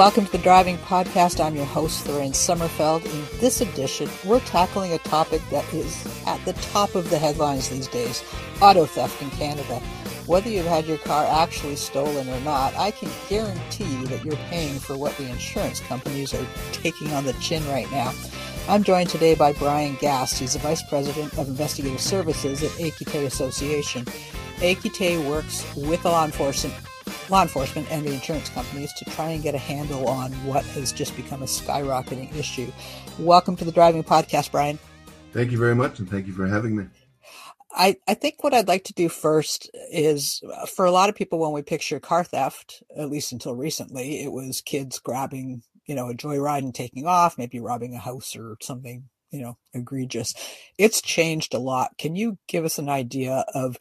Welcome to the Driving Podcast. I'm your host, Lorraine Sommerfeld. In this edition, we're tackling a topic that is at the top of the headlines these days auto theft in Canada. Whether you've had your car actually stolen or not, I can guarantee you that you're paying for what the insurance companies are taking on the chin right now. I'm joined today by Bryan Gast. He's the Vice President of Investigative Services at Équité Association. Équité works with law enforcement law enforcement and the insurance companies to try and get a handle on what has just become a skyrocketing issue. Welcome to the Driving Podcast, Bryan. Thank you very much, and thank you for having me. I, I think what I'd like to do first is uh, for a lot of people, when we picture car theft, at least until recently, it was kids grabbing, you know, a joyride and taking off, maybe robbing a house or something, you know, egregious. It's changed a lot. Can you give us an idea of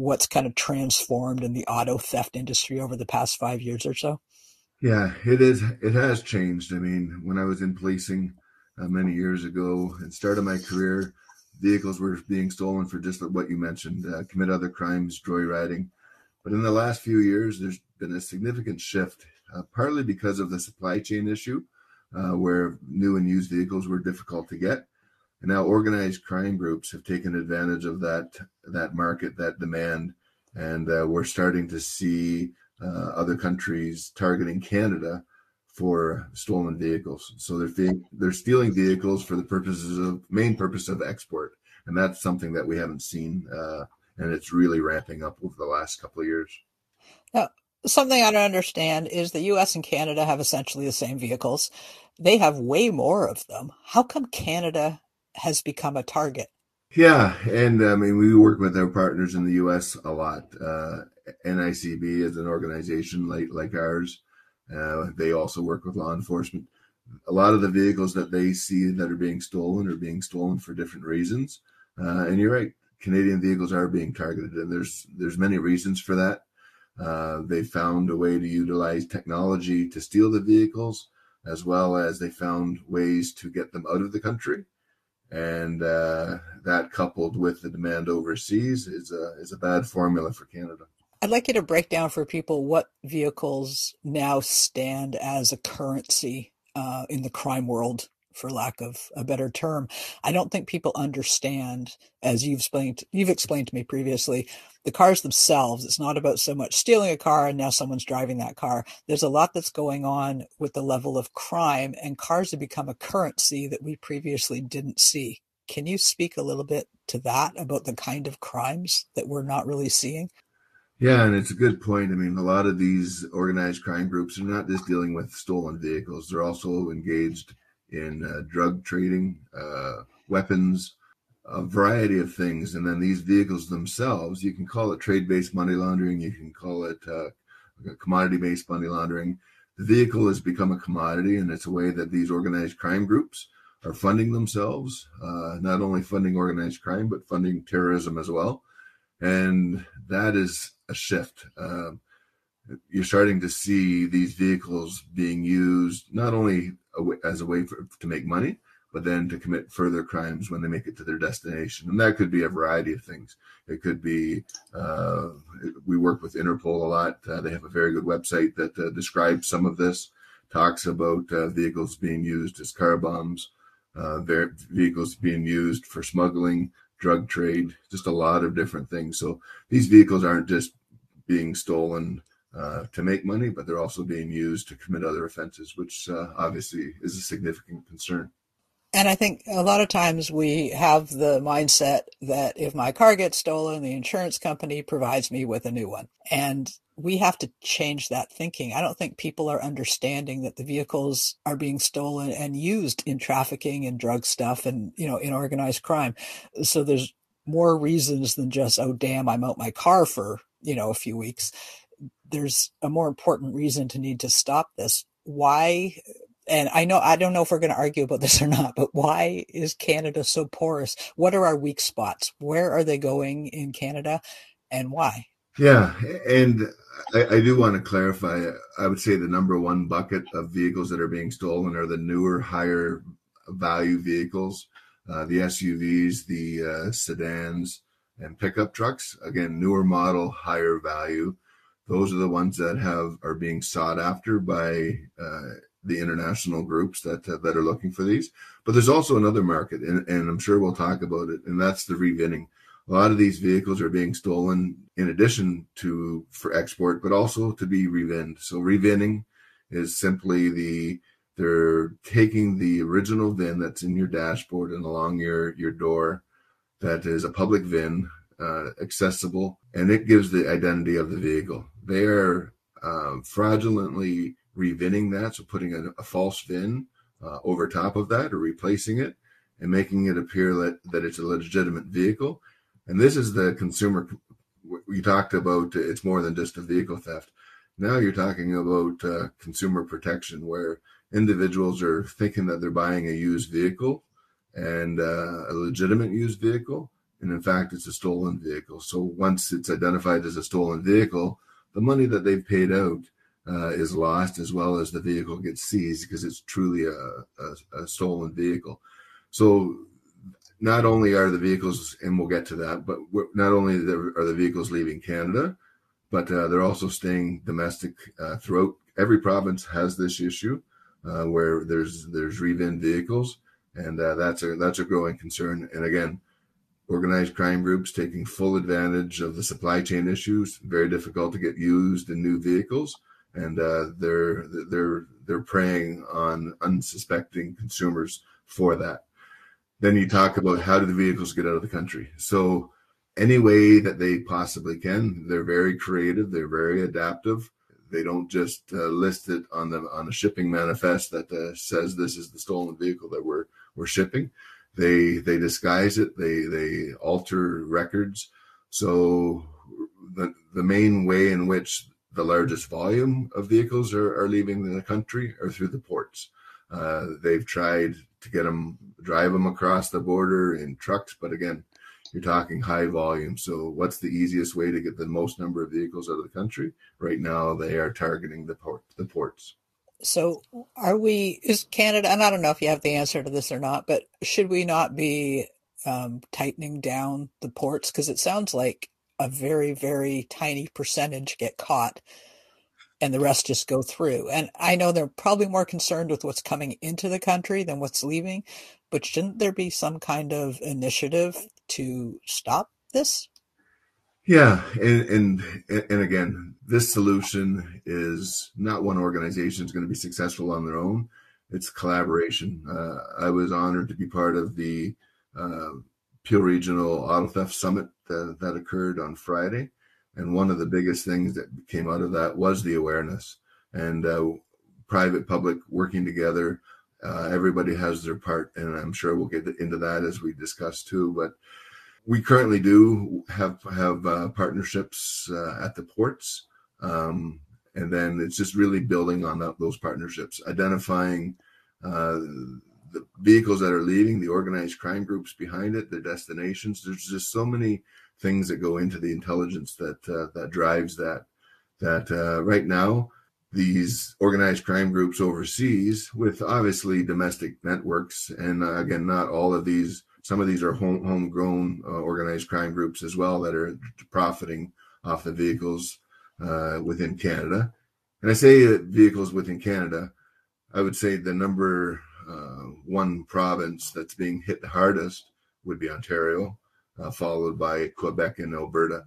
what's kind of transformed in the auto theft industry over the past five years or so? Yeah, it is. It has changed. I mean, when I was in policing uh, many years ago and started my career, vehicles were being stolen for just what you mentioned, uh, commit other crimes, joyriding. But in the last few years, there's been a significant shift, uh, partly because of the supply chain issue, uh, where new and used vehicles were difficult to get, and now organized crime groups have taken advantage of that that market, that demand, and uh, we're starting to see uh, other countries targeting Canada for stolen vehicles. So they're they're stealing vehicles for the purposes of main purpose of export, and that's something that we haven't seen, uh, and it's really ramping up over the last couple of years. Now, something I don't understand is the U.S. and Canada have essentially the same vehicles. They have way more of them. How come Canada has become a target. Yeah, and I mean we work with our partners in the U.S. a lot. Uh, NICB is an organization like like ours. Uh, they also work with law enforcement. A lot of the vehicles that they see that are being stolen are being stolen for different reasons. Uh, and you're right, Canadian vehicles are being targeted, and there's there's many reasons for that. Uh, they found a way to utilize technology to steal the vehicles, as well as they found ways to get them out of the country and uh, that coupled with the demand overseas is a is a bad formula for Canada. I'd like you to break down for people what vehicles now stand as a currency uh, in the crime world for lack of a better term. I don't think people understand, as you've explained, you've explained to me previously, the cars themselves. It's not about so much stealing a car and now someone's driving that car. There's a lot that's going on with the level of crime, and cars have become a currency that we previously didn't see. Can you speak a little bit to that about the kind of crimes that we're not really seeing? Yeah, and it's a good point. I mean, a lot of these organized crime groups are not just dealing with stolen vehicles, they're also engaged in uh, drug trading, uh, weapons, a variety of things. And then these vehicles themselves, you can call it trade based money laundering, you can call it uh, commodity based money laundering. The vehicle has become a commodity, and it's a way that these organized crime groups are funding themselves, uh, not only funding organized crime, but funding terrorism as well. And that is a shift. Um, you're starting to see these vehicles being used not only as a way for, to make money, but then to commit further crimes when they make it to their destination. And that could be a variety of things. It could be, uh, we work with Interpol a lot. Uh, they have a very good website that uh, describes some of this, talks about uh, vehicles being used as car bombs, uh, vehicles being used for smuggling, drug trade, just a lot of different things. So these vehicles aren't just being stolen uh, to make money, but they're also being used to commit other offenses, which uh, obviously is a significant concern. And I think a lot of times we have the mindset that if my car gets stolen, the insurance company provides me with a new one. And we have to change that thinking. I don't think people are understanding that the vehicles are being stolen and used in trafficking and drug stuff and, you know, in organized crime. So there's more reasons than just, oh, damn, I'm out my car for, you know, a few weeks. There's a more important reason to need to stop this. Why? And I know, I don't know if we're going to argue about this or not, but why is Canada so porous? What are our weak spots? Where are they going in Canada and why? Yeah. And I, I do want to clarify. I would say the number one bucket of vehicles that are being stolen are the newer, higher value vehicles uh, the SUVs, the uh, sedans, and pickup trucks. Again, newer model, higher value. Those are the ones that have are being sought after by uh, the international groups that uh, that are looking for these. But there's also another market, and, and I'm sure we'll talk about it, and that's the revinning. A lot of these vehicles are being stolen in addition to for export, but also to be revinned. So revinning is simply the they're taking the original VIN that's in your dashboard and along your, your door that is a public VIN, uh, accessible, and it gives the identity of the vehicle. They are uh, fraudulently revinning that, so putting a, a false VIN uh, over top of that or replacing it and making it appear that, that it's a legitimate vehicle. And this is the consumer. We talked about it's more than just a vehicle theft. Now you're talking about uh, consumer protection, where individuals are thinking that they're buying a used vehicle and uh, a legitimate used vehicle. And in fact, it's a stolen vehicle. So once it's identified as a stolen vehicle, the money that they've paid out uh, is lost as well as the vehicle gets seized because it's truly a, a, a stolen vehicle. So not only are the vehicles, and we'll get to that, but not only are the vehicles leaving Canada, but uh, they're also staying domestic uh, throughout. Every province has this issue uh, where there's there's revinned vehicles, and uh, that's a that's a growing concern. And again, organized crime groups taking full advantage of the supply chain issues. Very difficult to get used in new vehicles, and uh, they're they're they're preying on unsuspecting consumers for that. Then you talk about how do the vehicles get out of the country. So any way that they possibly can, they're very creative. They're very adaptive. They don't just uh, list it on the on a shipping manifest that uh, says this is the stolen vehicle that we're we're shipping. They they disguise it. They they alter records. So the the main way in which the largest volume of vehicles are, are leaving the country are through the ports. Uh, they've tried to get them drive them across the border in trucks, but again, you're talking high volume. So, what's the easiest way to get the most number of vehicles out of the country? Right now, they are targeting the port, the ports. So, are we? Is Canada? And I don't know if you have the answer to this or not, but should we not be um, tightening down the ports? Because it sounds like a very, very tiny percentage get caught and the rest just go through. And I know they're probably more concerned with what's coming into the country than what's leaving, but shouldn't there be some kind of initiative to stop this? Yeah, and and and again, this solution is not one organization is going to be successful on their own. It's collaboration. Uh, I was honored to be part of the uh, Peel Regional Auto Theft Summit that, that occurred on Friday, and one of the biggest things that came out of that was the awareness and uh, private public working together. Uh, everybody has their part, and I'm sure we'll get into that as we discuss too. But we currently do have have uh, partnerships uh, at the ports, um, and then it's just really building on that, those partnerships, identifying uh, the vehicles that are leaving, the organized crime groups behind it, the destinations. There's just so many things that go into the intelligence that uh, that drives that. That uh, right now, these organized crime groups overseas, with obviously domestic networks, and uh, again, not all of these. Some of these are home, homegrown uh, organized crime groups as well that are profiting off the vehicles uh, within Canada. And I say vehicles within Canada, I would say the number uh, one province that's being hit the hardest would be Ontario uh, followed by Quebec and Alberta.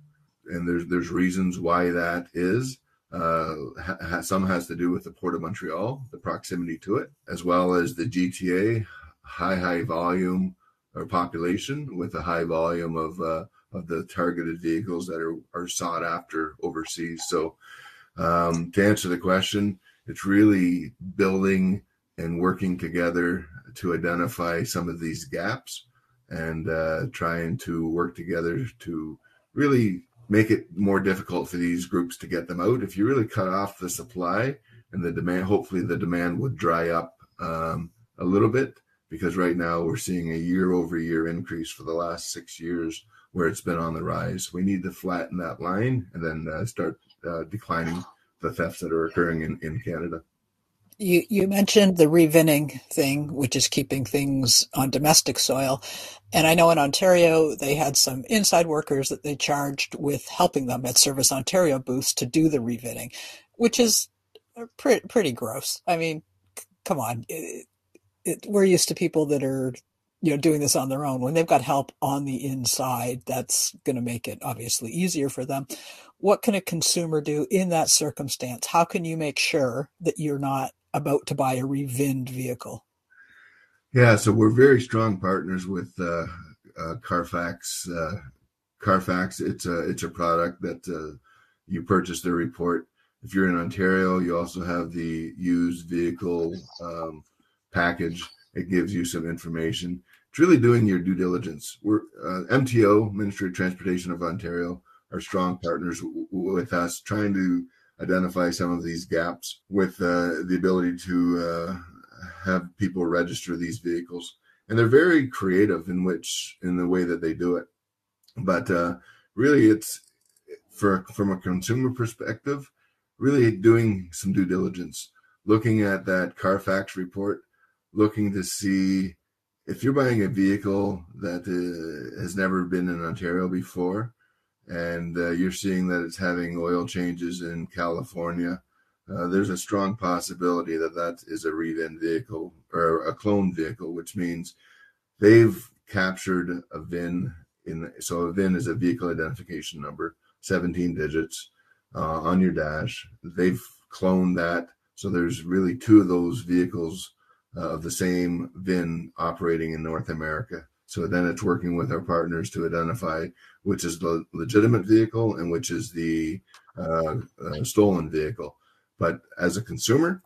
And there's there's reasons why that is. Uh, ha- some has to do with the Port of Montreal, the proximity to it, as well as the GTA, high high volume or population with a high volume of uh, of the targeted vehicles that are are sought after overseas. So, um, to answer the question, it's really building and working together to identify some of these gaps and uh, trying to work together to really make it more difficult for these groups to get them out. If you really cut off the supply and the demand, hopefully the demand would dry up um, a little bit because right now we're seeing a year over year increase for the last six years where it's been on the rise. We need to flatten that line and then uh, start uh, declining the thefts that are occurring in, in Canada. You you mentioned the revinning thing, which is keeping things on domestic soil, and I know in Ontario they had some inside workers that they charged with helping them at Service Ontario booths to do the revinning, which is pretty pretty gross. I mean, come on, it, it, we're used to people that are you know doing this on their own. When they've got help on the inside that's going to make it obviously easier for them. What can a consumer do in that circumstance? How can you make sure that you're not about to buy a revinned vehicle? Yeah so we're very strong partners with uh, uh, carfax uh, carfax. It's a it's a product that uh, you purchase their report. If you're in ontario you also have the used vehicle um, package it gives you some information it's really doing your due diligence. We're uh, MTO, Ministry of Transportation of Ontario, are strong partners w- with us, trying to identify some of these gaps with uh, the ability to uh, have people register these vehicles. And they're very creative in which in the way that they do it. But uh, really, it's for from a consumer perspective, really doing some due diligence, looking at that Carfax report, looking to see if you're buying a vehicle that uh, has never been in Ontario before, and uh, you're seeing that it's having oil changes in California, uh, there's a strong possibility that that is a rev-in vehicle or a clone vehicle, which means they've captured a VIN in. So a VIN is a vehicle identification number, 17 digits uh, on your dash. They've cloned that, so there's really two of those vehicles of the same VIN operating in North America. So then it's working with our partners to identify which is the legitimate vehicle and which is the uh, uh, stolen vehicle. But as a consumer,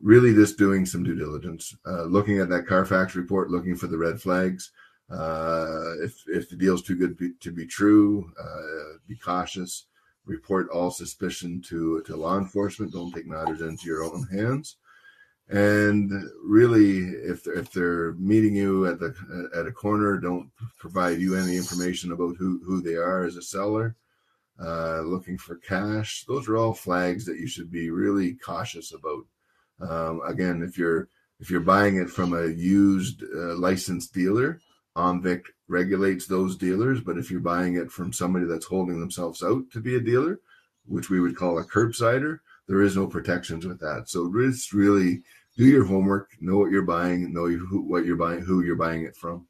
really just doing some due diligence, uh, looking at that Carfax report, looking for the red flags. Uh, if if the deal's too good be, to be true, uh, be cautious. Report all suspicion to to law enforcement. Don't take matters into your own hands and really if they're, if they're meeting you at the at a corner don't provide you any information about who who they are as a seller uh, looking for cash those are all flags that you should be really cautious about. Um, again if you're if you're buying it from a used uh, licensed dealer OMVIC regulates those dealers. But if you're buying it from somebody that's holding themselves out to be a dealer which we would call a curbsider there is no protections with that. So it's really do your homework, know what you're buying, know who, what you're buying, who you're buying it from.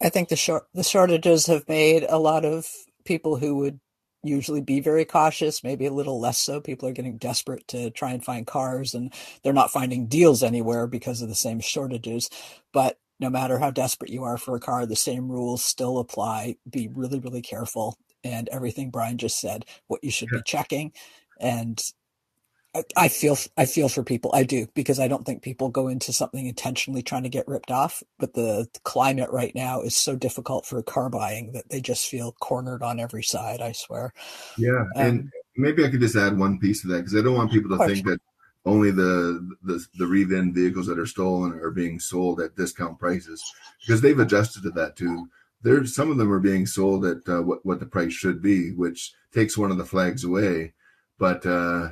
I think the short the shortages have made a lot of people who would usually be very cautious, maybe a little less so. People are getting desperate to try and find cars and they're not finding deals anywhere because of the same shortages. But no matter how desperate you are for a car, the same rules still apply. Be really, really careful. And everything Bryan just said, what you should yeah. be checking and I feel I feel for people. I do because I don't think people go into something intentionally trying to get ripped off. But the climate right now is so difficult for car buying that they just feel cornered on every side. I swear. Yeah, um, and maybe I could just add one piece to that because I don't want people to think that only the the the rev-in vehicles that are stolen are being sold at discount prices because they've adjusted to that too. There's some of them are being sold at uh, what what the price should be, which takes one of the flags away. But uh,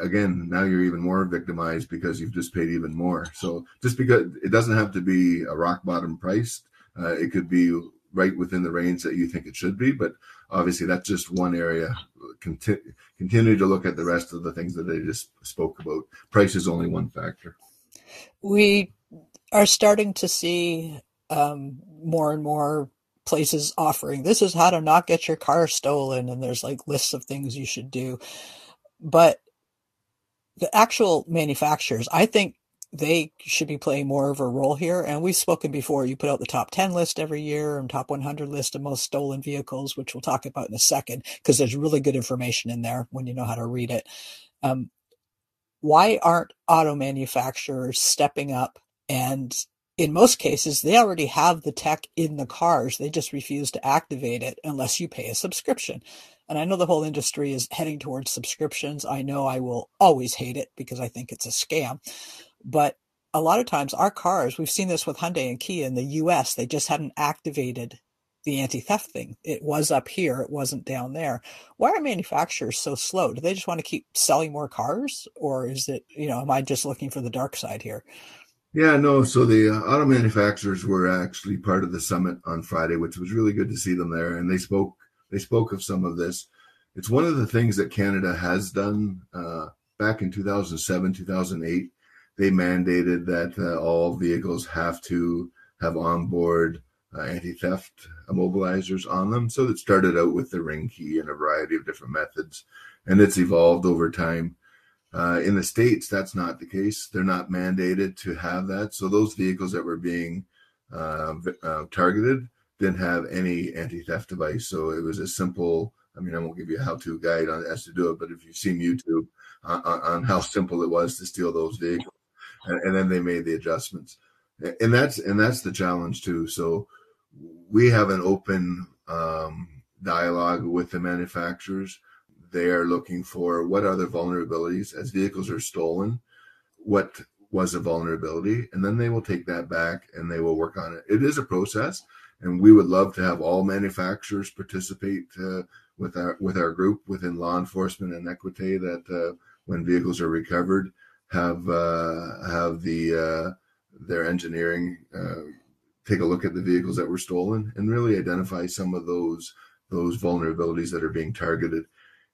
again, now you're even more victimized because you've just paid even more. So just because it doesn't have to be a rock bottom price, uh, it could be right within the range that you think it should be. But obviously, that's just one area. Conti- continue to look at the rest of the things that I just spoke about. Price is only one factor. We are starting to see um, more and more places offering this is how to not get your car stolen, and there's like lists of things you should do. But the actual manufacturers, I think they should be playing more of a role here. And we've spoken before. You put out the top 10 list every year and top 100 list of most stolen vehicles, which we'll talk about in a second, because there's really good information in there when you know how to read it. Um, why aren't auto manufacturers stepping up and in most cases, they already have the tech in the cars. They just refuse to activate it unless you pay a subscription. And I know the whole industry is heading towards subscriptions. I know I will always hate it because I think it's a scam. But a lot of times, our cars, we've seen this with Hyundai and Kia in the US, they just hadn't activated the anti theft thing. It was up here, it wasn't down there. Why are manufacturers so slow? Do they just want to keep selling more cars? Or is it, you know, am I just looking for the dark side here? Yeah, no. So the uh, auto manufacturers were actually part of the summit on Friday, which was really good to see them there. And they spoke they spoke of some of this. It's one of the things that Canada has done. Uh, back in 2007, 2008, they mandated that uh, all vehicles have to have onboard uh, anti-theft immobilizers on them. So it started out with the ring key and a variety of different methods, and it's evolved over time. Uh, in the states, that's not the case. They're not mandated to have that. So those vehicles that were being uh, uh, targeted didn't have any anti-theft device. So it was a simple. I mean, I won't give you a how-to guide on as to do it, but if you've seen YouTube on, on how simple it was to steal those vehicles, and, and then they made the adjustments, and that's and that's the challenge too. So we have an open um, dialogue with the manufacturers they are looking for what are the vulnerabilities as vehicles are stolen, what was a vulnerability, and then they will take that back and they will work on it. It is a process, and we would love to have all manufacturers participate uh, with our with our group within law enforcement and Equite that uh, when vehicles are recovered have uh, have the uh, their engineering uh, take a look at the vehicles that were stolen and really identify some of those those vulnerabilities that are being targeted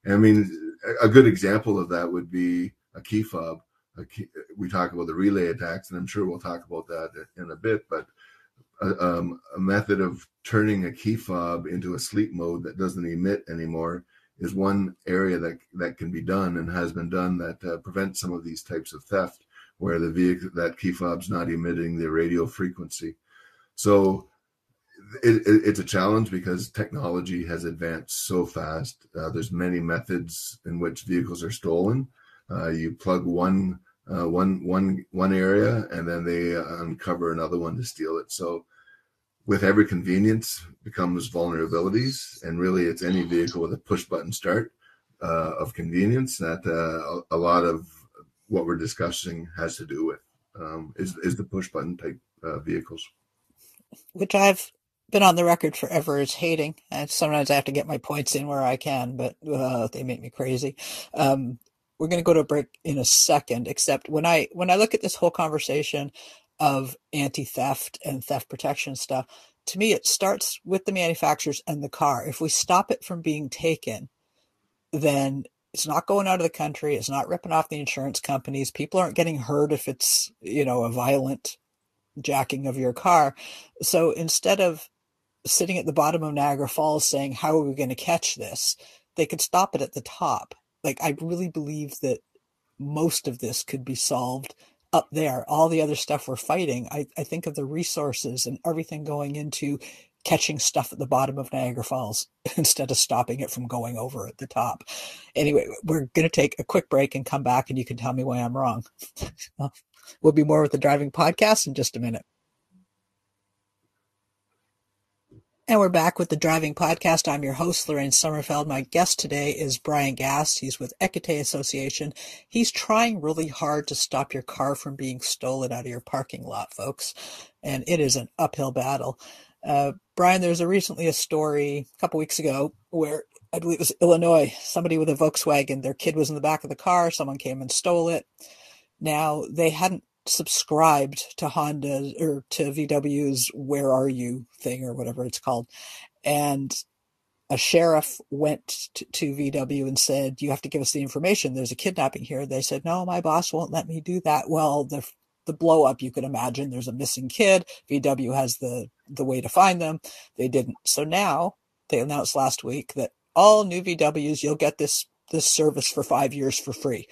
I mean, a good example of that would be a key fob. A key, we talk about the relay attacks, and I'm sure we'll talk about that in a bit. But a, um, a method of turning a key fob into a sleep mode that doesn't emit anymore is one area that that can be done and has been done that uh, prevents some of these types of theft, where the vehicle that key fob's not emitting the radio frequency. So it, it, it's a challenge because technology has advanced so fast. Uh, there's many methods in which vehicles are stolen. Uh, you plug one uh, one one one area, and then they uncover another one to steal it. So, with every convenience becomes vulnerabilities, and really, it's any vehicle with a push button start uh, of convenience that uh, a, a, lot of what we're discussing has to do with um, is is the push button type uh, vehicles which I've been on the record forever as hating. And sometimes I have to get my points in where I can, but uh, they make me crazy. Um, we're going to go to a break in a second. Except when I when I look at this whole conversation of anti-theft and theft protection stuff, to me it starts with the manufacturers and the car. If we stop it from being taken, then it's not going out of the country. It's not ripping off the insurance companies. People aren't getting hurt if it's you know a violent jacking of your car. So instead of sitting at the bottom of Niagara Falls saying, How are we going to catch this? They could stop it at the top. Like, I really believe that most of this could be solved up there. All the other stuff we're fighting, I, I think of the resources and everything going into catching stuff at the bottom of Niagara Falls instead of stopping it from going over at the top. Anyway, we're going to take a quick break and come back, and you can tell me why I'm wrong. we'll be more with the driving podcast in just a minute. And we're back with the Driving Podcast. I'm your host, Lorraine Sommerfeld. My guest today is Bryan Gast. He's with Équité Association. He's trying really hard to stop your car from being stolen out of your parking lot, folks. And it is an uphill battle. Uh, Bryan, there's a recently a story a couple weeks ago where I believe it was Illinois, somebody with a Volkswagen, their kid was in the back of the car, someone came and stole it. Now, they hadn't subscribed to Honda or to VW's Where Are You thing or whatever it's called. And a sheriff went to, to, VW and said, You have to give us the information. There's a kidnapping here. They said, No, my boss won't let me do that. Well, the the blow up you could imagine there's a missing kid vw has the the way to find them they didn't so now they announced last week that all new vws you'll get this this service for five years for free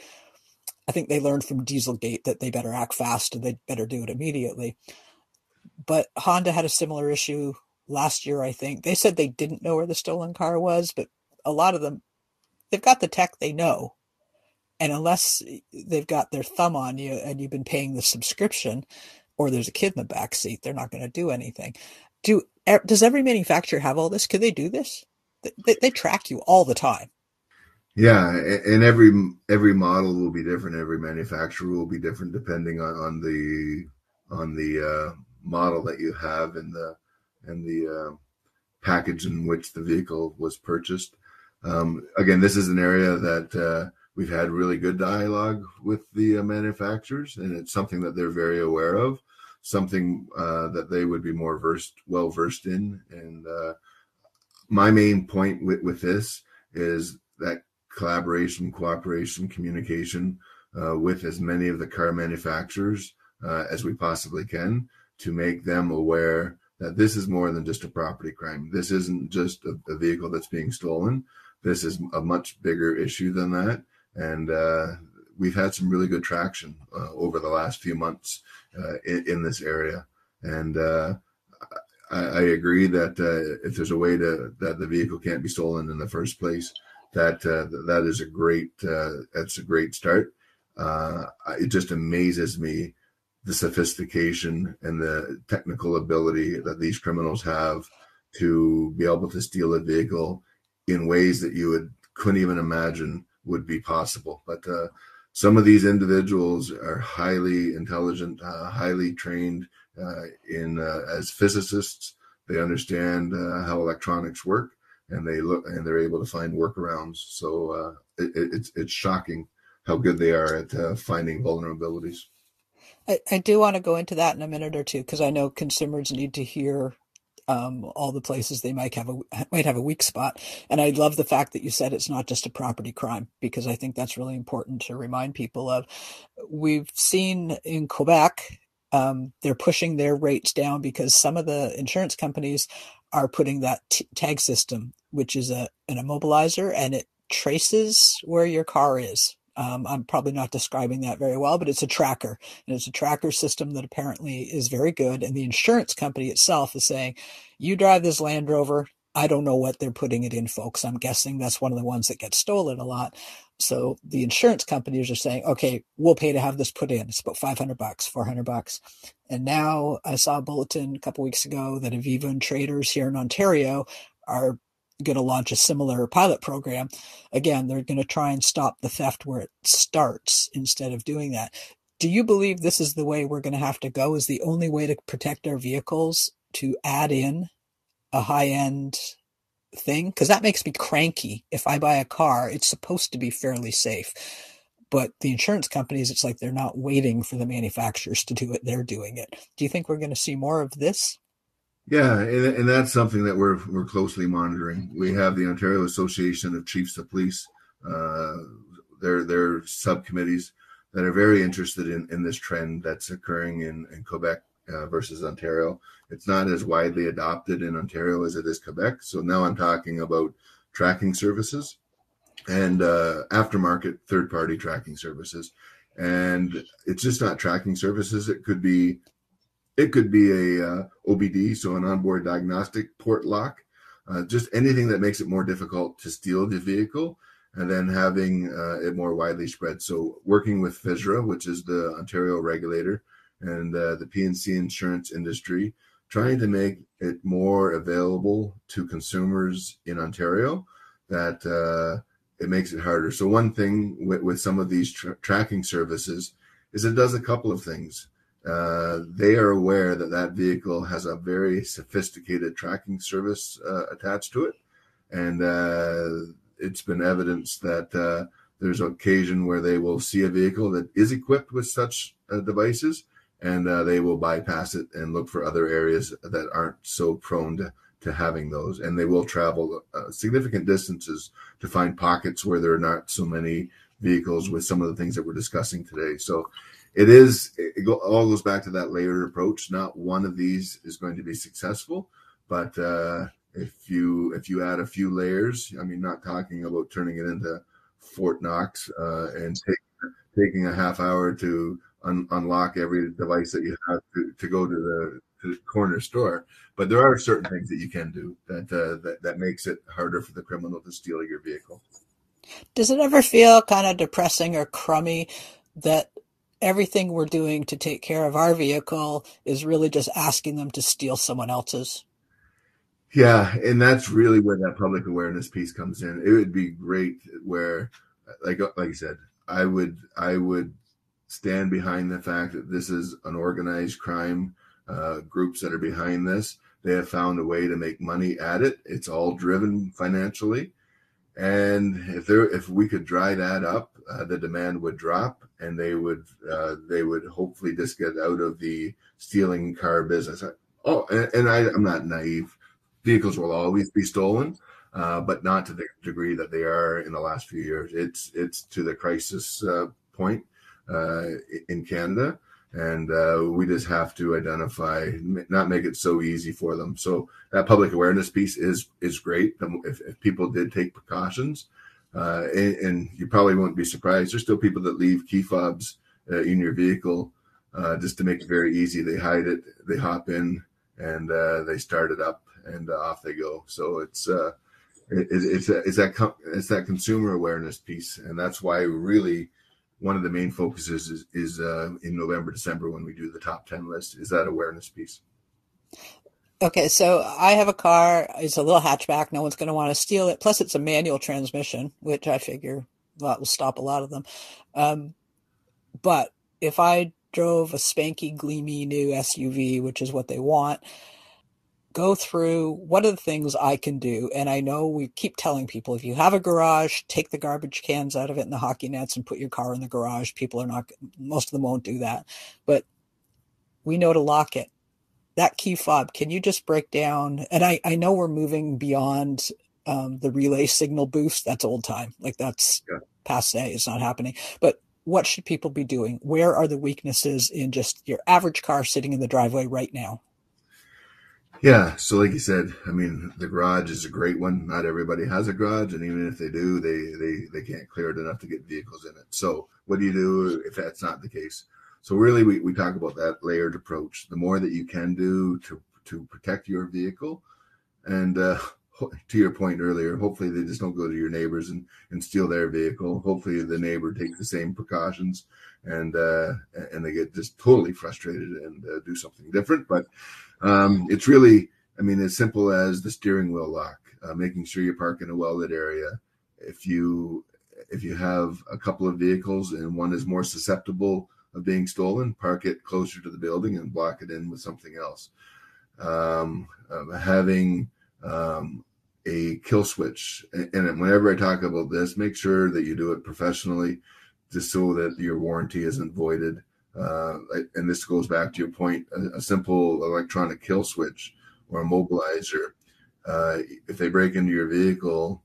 I think they learned from Dieselgate that they better act fast and they better do it immediately. But Honda had a similar issue last year, I think. They said they didn't know where the stolen car was, but a lot of them, they've got the tech they know. And unless they've got their thumb on you and you've been paying the subscription, or there's a kid in the back seat, they're not going to do anything. Do does every manufacturer have all this? Could they do this? They, they track you all the time. Yeah, and every every model will be different. Every manufacturer will be different depending on, on the on the uh, model that you have and the and the uh, package in which the vehicle was purchased. Um, again, this is an area that uh, we've had really good dialogue with the uh, manufacturers, and it's something that they're very aware of, something uh, that they would be more versed, well versed in. And uh, my main point with, with this is that collaboration, cooperation, communication uh, with as many of the car manufacturers uh, as we possibly can to make them aware that this is more than just a property crime. This isn't just a, a vehicle that's being stolen. This is a much bigger issue than that. And uh, we've had some really good traction uh, over the last few months uh, in, in, this area. And uh, I, I, agree that if there's a way to that the vehicle can't be stolen in the first place, that uh, that is a great that's a great start. it just amazes me the sophistication and the technical ability that these criminals have to be able to steal a vehicle in ways that you would couldn't even imagine would be possible. But uh, some of these individuals are highly intelligent, uh, highly trained uh, in uh, as physicists. They understand uh, how electronics work, and they look and they're able to find workarounds. So uh, it, it's it's shocking how good they are at finding vulnerabilities. I, I do want to go into that in a minute or two because I know consumers need to hear um, all the places they might have a might have a weak spot. And I love the fact that you said it's not just a property crime because I think that's really important to remind people of. We've seen in Quebec um, they're pushing their rates down because some of the insurance companies are putting that t- tag system, which is a an immobilizer, and it traces where your car is um, I'm probably not describing that very well, but it's a tracker and it's a tracker system that apparently is very good. And the insurance company itself is saying, you drive this Land Rover. I don't know what they're putting it in, folks. I'm guessing that's one of the ones that gets stolen a lot. So the insurance companies are saying, okay, we'll pay to have this put in. It's about 500 bucks, 400 bucks. And now I saw a bulletin a couple weeks ago that Aviva and traders here in Ontario are going to launch a similar pilot program. Again, they're going to try and stop the theft where it starts instead of doing that. Do you believe this is the way we're going to have to go? Is the only way to protect our vehicles to add in a high end thing? Because that makes me cranky. If I buy a car, it's supposed to be fairly safe. But the insurance companies, it's like they're not waiting for the manufacturers to do it, they're doing it. Do you think we're going to see more of this? Yeah, and, and that's something that we're we're closely monitoring. We have the Ontario Association of Chiefs of Police, uh, their their subcommittees that are very interested in, in this trend that's occurring in, in Quebec uh, versus Ontario. It's not as widely adopted in Ontario as it is Quebec. So now I'm talking about tracking services and uh, aftermarket third party tracking services. And it's just not tracking services. It could be it could be a uh, OBD, so an onboard diagnostic port lock, uh, just anything that makes it more difficult to steal the vehicle, and then having uh, it more widely spread. So working with FSRA, which is the Ontario regulator, and uh, the P&C insurance industry, trying to make it more available to consumers in Ontario, that uh, it makes it harder. So one thing with, with some of these tra- tracking services is it does a couple of things uh, they are aware that that vehicle has a very sophisticated tracking service uh, attached to it, and uh, it's been evidenced that uh, there's occasion where they will see a vehicle that is equipped with such uh, devices, and they will bypass it and look for other areas that aren't so prone to, to having those, and they will travel significant distances to find pockets where there are not so many vehicles with some of the things that we're discussing today. So it is it go, all goes back to that layered approach. Not one of these is going to be successful, but uh, if you if you add a few layers, I mean, not talking about turning it into Fort Knox uh, and take, taking a half hour to un- unlock every device that you have to, to go to the, to the, corner store, but there are certain things that you can do that, uh, that that makes it harder for the criminal to steal your vehicle. Does it ever feel kind of depressing or crummy that everything we're doing to take care of our vehicle is really just asking them to steal someone else's. Yeah, and that's really where that public awareness piece comes in. It would be great where, like like I said, I would I would stand behind the fact that this is an organized crime uh, groups that are behind this. They have found a way to make money at it. It's all driven financially, and if there if we could dry that up, uh, the demand would drop, and they would uh, they would hopefully just get out of the stealing car business. Oh, and, and I, I'm not naive vehicles will always be stolen, uh, but not to the degree that they are in the last few years. It's it's to the crisis uh, point in Canada, and uh, we just have to identify, not make it so easy for them. So that public awareness piece is is great. If, if people did take precautions, uh, and, and, you probably won't be surprised, there's still people that leave key fobs uh, in your vehicle uh, just to make it very easy. They hide it, they hop in, and uh they start it up and uh, off they go. So it's uh, it, it's it's that it's that consumer awareness piece, and that's why really one of the main focuses is, is uh, in November December when we do the top ten list is that awareness piece. Okay, so I have a car. It's a little hatchback. No one's going to want to steal it. Plus, it's a manual transmission, which I figure that will stop a lot of them. Um, but if I drove a spanky, gleamy new SUV, which is what they want, go through what are the things I can do. And I know we keep telling people if you have a garage, take the garbage cans out of it and the hockey nets and put your car in the garage. People are not, most of them won't do that. But we know to lock it. That key fob, can you just break down? And I, I know we're moving beyond um, the relay signal boost. That's old time. Like that's yeah. passe. It's not happening. But what should people be doing? Where are the weaknesses in just your average car sitting in the driveway right now? Yeah, so like you said, I mean, the garage is a great one. Not everybody has a garage, and even if they do, they they they can't clear it enough to get vehicles in it. So what do you do if that's not the case? So really, we, we talk about that layered approach. The more that you can do to to protect your vehicle, and uh, to your point earlier, hopefully they just don't go to your neighbors and, and steal their vehicle. Hopefully the neighbor takes the same precautions and uh, and they get just totally frustrated and uh, do something different. But um, it's really, I mean, as simple as the steering wheel lock, uh, making sure you park in a well lit area. If you if you have a couple of vehicles and one is more susceptible of being stolen, park it closer to the building and block it in with something else. Um, uh, having um, a kill switch, and whenever I talk about this, make sure that you do it professionally, just so that your warranty isn't voided. Uh, and this goes back to your point a, a, simple electronic kill switch or a mobilizer. Uh, if they break into your vehicle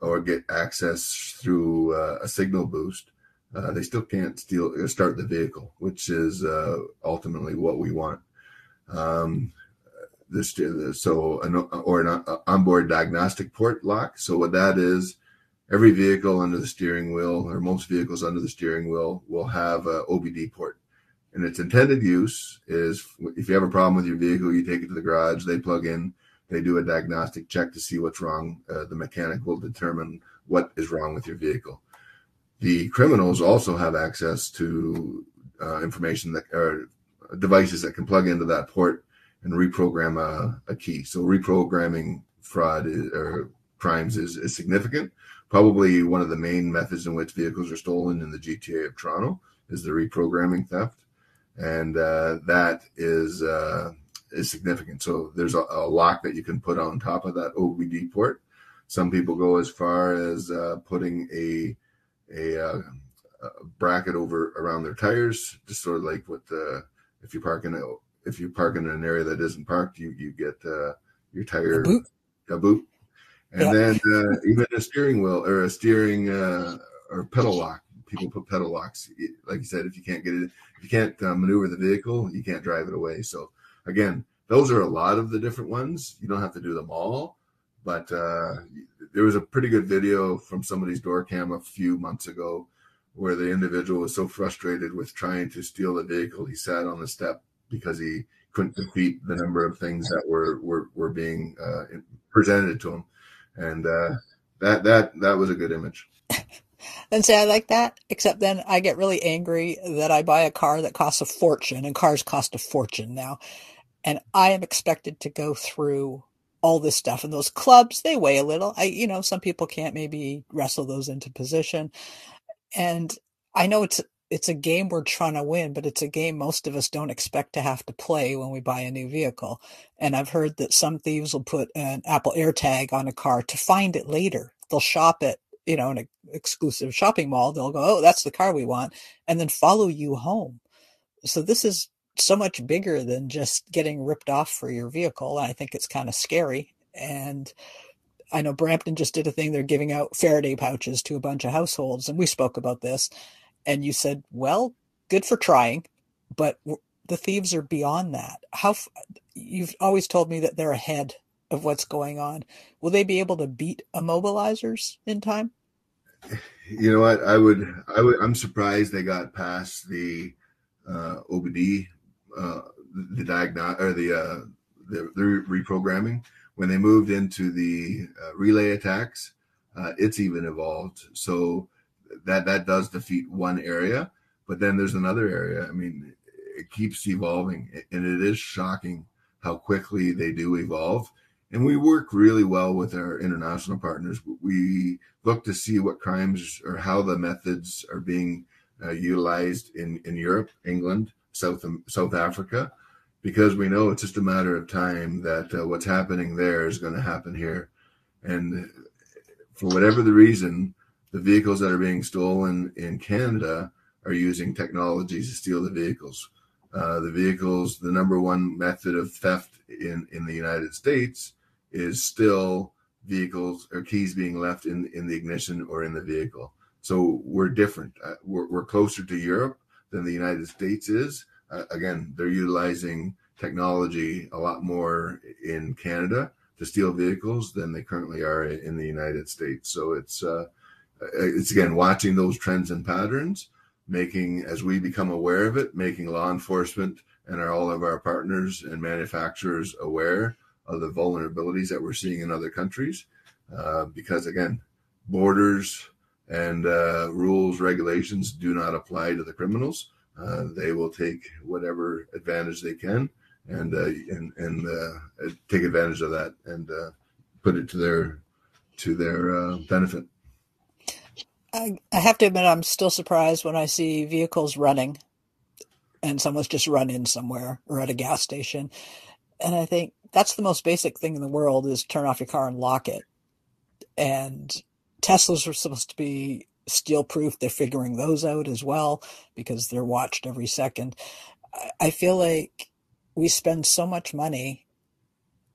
or get access through uh, a signal boost, uh, they still can't steal uh, start the vehicle, which is uh, ultimately what we want. Um, this so an, or an onboard diagnostic port lock. So what that is, every vehicle under the steering wheel, or most vehicles under the steering wheel, will have a OBD port. And its intended use is if you have a problem with your vehicle, you take it to the garage, they plug in, they do a diagnostic check to see what's wrong. Uh, the mechanic will determine what is wrong with your vehicle. The criminals also have access to uh, information that are devices that can plug into that port and reprogram a, a key. So reprogramming fraud is, or crimes is, is significant probably one of the main methods in which vehicles are stolen in the GTA of Toronto is the reprogramming theft, and uh, that is uh, is significant. So there's a, a, lock that you can put on top of that OBD port. Some people go as far as uh, putting a, a uh, a, bracket over around their tires, just sort of like what the if you park in a if you park in an area that isn't parked, you you get uh, your tire a boot. A boot and yeah. then uh, even a steering wheel or a steering uh, or pedal lock. People put pedal locks. Like you said, if you can't get it, if you can't uh, maneuver the vehicle, you can't drive it away. So again, those are a lot of the different ones. You don't have to do them all, but uh, there was a pretty good video from somebody's door cam a few months ago where the individual was so frustrated with trying to steal the vehicle, he sat on the step because he couldn't defeat the number of things that were were, were being uh, presented to him and uh, that that that was a good image. And say I like that, except then I get really angry that I buy a car that costs a fortune, and cars cost a fortune now. And I am expected to go through all this stuff. And those clubs, they weigh a little. I, you know, some people can't maybe wrestle those into position. And I know it's it's a game we're trying to win, but it's a game most of us don't expect to have to play when we buy a new vehicle. And I've heard that some thieves will put an Apple AirTag on a car to find it later. They'll shop it, you know, in an exclusive shopping mall. They'll go, "Oh, that's the car we want," and then follow you home. So this is so much bigger than just getting ripped off for your vehicle. I think it's kind of scary. And I know Brampton just did a thing. They're giving out Faraday pouches to a bunch of households, and we spoke about this and you said, "Well, good for trying, but the thieves are beyond that." How you've always told me that they're ahead of what's going on. Will they be able to beat immobilizers in time? You know what? I would. I would. I'm surprised they got past the uh, OBD, uh, the diagnose or the, uh, the the reprogramming when they moved into the uh, relay attacks. Uh, it's even evolved. So that that does defeat one area, but then there's another area. I mean, it keeps evolving, and it is shocking how quickly they do evolve. And we work really well with our international partners. We look to see what crimes or how the methods are being uh, utilized in, in Europe, England, South South Africa, because we know it's just a matter of time that uh, what's happening there is going to happen here. And for whatever the reason, the vehicles that are being stolen in Canada are using technologies to steal the vehicles. Uh, the vehicles, the number one method of theft in, in the United States is still vehicles or keys being left in, in the ignition or in the vehicle. So we're different. Uh, we're, we're closer to Europe than the United States is. Uh, again, they're utilizing technology a lot more in Canada to steal vehicles than they currently are in the United States. So it's uh, it's again watching those trends and patterns, making as we become aware of it, making law enforcement and our, all of our partners and manufacturers aware of the vulnerabilities that we're seeing in other countries. Uh, because again, borders and uh, rules, regulations do not apply to the criminals. Uh, they will take whatever advantage they can and uh, and and uh, take advantage of that and put it to their to their benefit. I, I have to admit, I'm still surprised when I see vehicles running and someone's just run in somewhere or at a gas station. And I think that's the most basic thing in the world is turn off your car and lock it. And Teslas are supposed to be steal proof. They're figuring those out as well because they're watched every second. I feel like we spend so much money.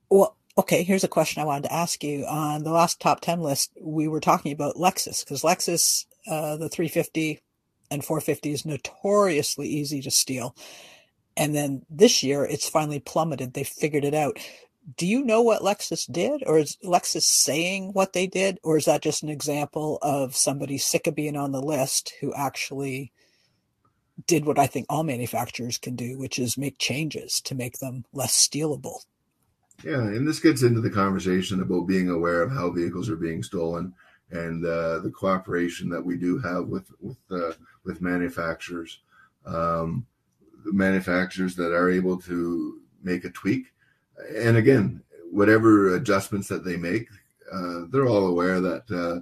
Well, Okay, here's a question I wanted to ask you. On the last top 10 list, we were talking about Lexus because Lexus, uh, the 350 and 450 is notoriously easy to steal. And then this year, it's finally plummeted. They figured it out. Do you know what Lexus did? Or is Lexus saying what they did? Or is that just an example of somebody sick of being on the list who actually did what I think all manufacturers can do, which is make changes to make them less stealable? Yeah, and this gets into the conversation about being aware of how vehicles are being stolen and uh, the cooperation that we do have with with uh, with manufacturers, um, manufacturers that are able to make a tweak, and again, whatever adjustments that they make, uh, they're all aware that uh,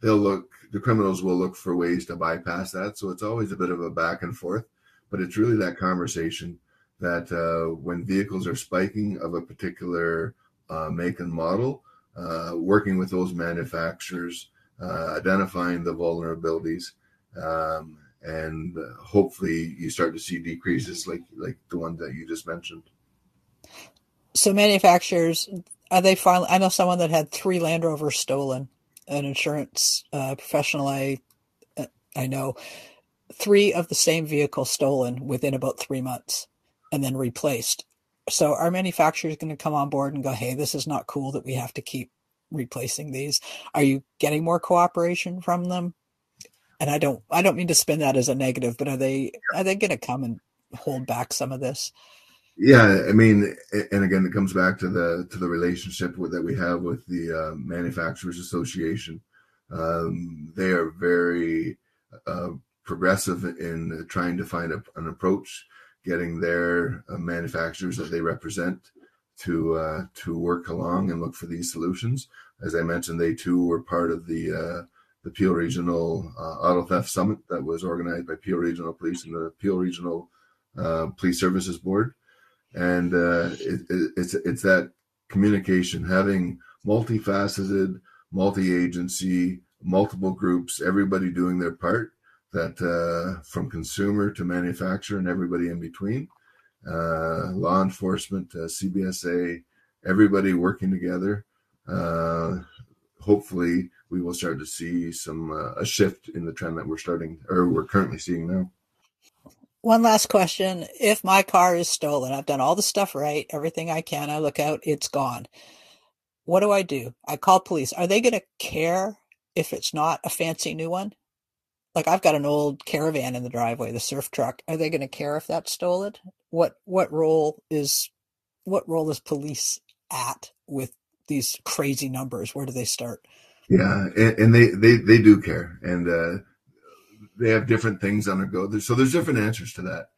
they'll look. The criminals will look for ways to bypass that. So it's always a bit of a back and forth, but it's really that conversation that uh, when vehicles are spiking of a particular uh, make and model, uh, working with those manufacturers, uh, identifying the vulnerabilities, um, and uh, hopefully you start to see decreases like like the one that you just mentioned. So manufacturers are they finally? I know someone that had three Land Rovers stolen. An insurance uh, professional I I know three of the same vehicle stolen within about three months and then replaced. So our manufacturer is going to come on board and go, hey, this is not cool that we have to keep replacing these. Are you getting more cooperation from them? And I don't I don't mean to spin that as a negative, but are they are they going to come and hold back some of this? Yeah, I mean, and again, it comes back to the to the relationship with, that we have with the uh, manufacturers association. Um, they are very uh, progressive in trying to find a, an approach, getting their uh, manufacturers that they represent to uh, to work along and look for these solutions. As I mentioned, they too were part of the uh, the Peel Regional uh, Auto Theft Summit that was organized by Peel Regional Police and the Peel Regional uh, Police Services Board. And it, it, it's it's that communication, having multifaceted, multi-agency, multiple groups, everybody doing their part. That uh, from consumer to manufacturer and everybody in between, uh, law enforcement, uh, CBSA, everybody working together. hopefully, we will start to see some uh, a shift in the trend that we're starting or we're currently seeing now. One last question. If my car is stolen, I've done all the stuff right, everything I can, I look out, it's gone. What do I do? I call police. Are they going to care if it's not a fancy new one? Like I've got an old caravan in the driveway, the surf truck. Are they going to care if that's stolen? What what role is what role is police at with these crazy numbers? Where do they start? Yeah, and, and they, they they do care, and uh, they have different things on the go. So there's different answers to that.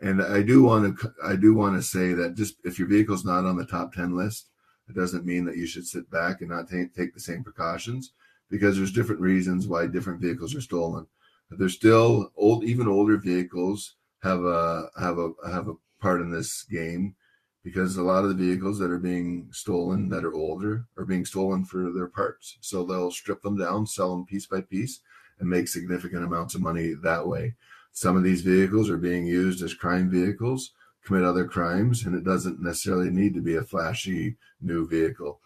And I do want to I do want to say that just if your vehicle's not on the top ten list, it doesn't mean that you should sit back and not take, take the same precautions because there's different reasons why different vehicles are stolen. There's still old, even older vehicles have a have a have a part in this game because a lot of the vehicles that are being stolen that are older are being stolen for their parts. So they'll strip them down, sell them piece by piece, and make significant amounts of money that way. Some of these vehicles are being used as crime vehicles, commit other crimes, and it doesn't necessarily need to be a flashy new vehicle.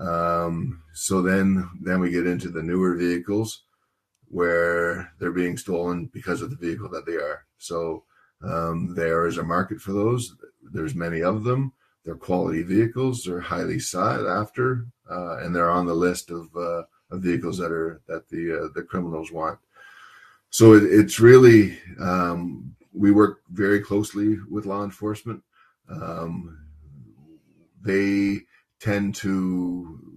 Um, so then, then we get into the newer vehicles where they're being stolen because of the vehicle that they are. So um, there is a market for those. There's many of them. They're quality vehicles. They're highly sought after, uh, and they're on the list of, uh, of vehicles that are that the uh, the criminals want. So it, it's really um, we work very closely with law enforcement. Um, they tend to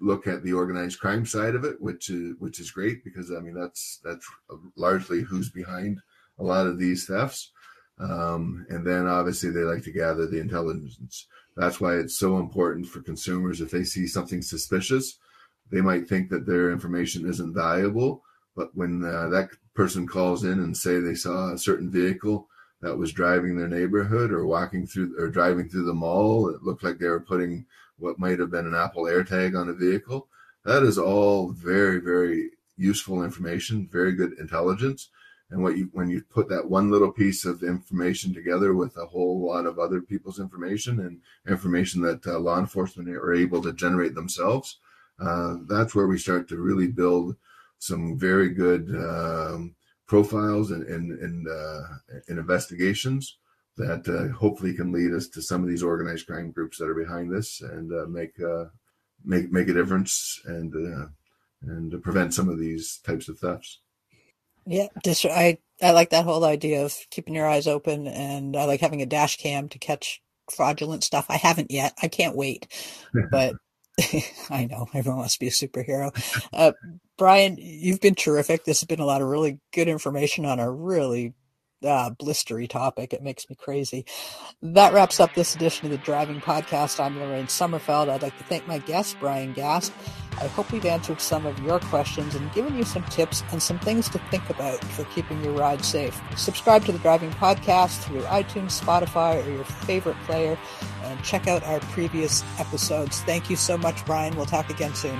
look at the organized crime side of it, which is which is great because I mean that's that's largely who's behind a lot of these thefts. Um, and then obviously they like to gather the intelligence. That's why it's so important for consumers if they see something suspicious, they might think that their information isn't valuable. But when uh, that person calls in and say they saw a certain vehicle that was driving their neighborhood or walking through or driving through the mall, it looked like they were putting what might have been an Apple AirTag on a vehicle. That is all very, very useful information, very good intelligence and what you when you put that one little piece of information together with a whole lot of other people's information and information that uh, law enforcement are able to generate themselves uh, that's where we start to really build some very good um, profiles and and and, uh, and investigations that uh, hopefully can lead us to some of these organized crime groups that are behind this and uh, make uh, make make a difference and and prevent some of these types of thefts. Yeah, just I I like that whole idea of keeping your eyes open, and I like having a dash cam to catch fraudulent stuff. I haven't yet. I can't wait, but I know everyone wants to be a superhero. Uh, Bryan, you've been terrific. This has been a lot of really good information on a really uh, blistery topic. It makes me crazy. That wraps up this edition of the Driving Podcast. I'm Lorraine Sommerfeld. I'd like to thank my guest, Bryan Gast. I hope we've answered some of your questions and given you some tips and some things to think about for keeping your ride safe. Subscribe to the Driving Podcast through iTunes, Spotify, or your favorite player, and check out our previous episodes. Thank you so much, Bryan. We'll talk again soon.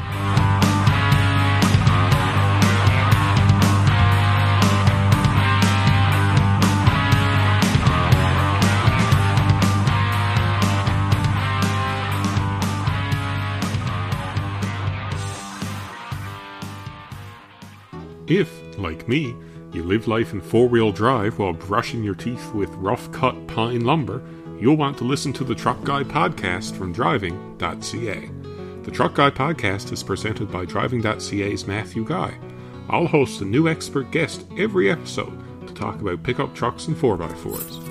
If, like me, you live life in four wheel drive while brushing your teeth with rough cut pine lumber, you'll want to listen to the Truck Guy podcast from driving.ca. The Truck Guy podcast is presented by driving.ca's Matthew Guy. I'll host a new expert guest every episode to talk about pickup trucks and 4x4s.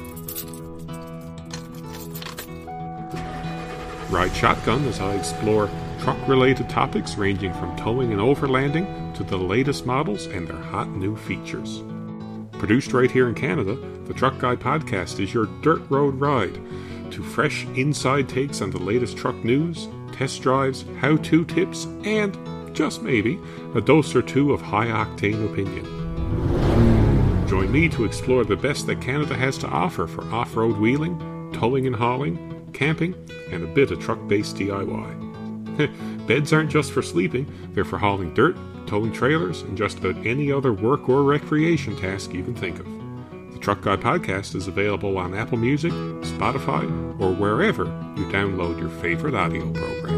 Ride shotgun as I explore truck related topics ranging from towing and overlanding to the latest models and their hot new features. Produced right here in Canada, the Truck Guy podcast is your dirt road ride to fresh inside takes on the latest truck news, test drives, how to tips, and, just maybe, a dose or two of high octane opinion. Join me to explore the best that Canada has to offer for off road wheeling, towing and hauling, camping, and a bit of truck based DIY. Beds aren't just for sleeping, they're for hauling dirt, towing trailers, and just about any other work or recreation task you can think of. The Truck Guy podcast is available on Apple Music, Spotify, or wherever you download your favorite audio program.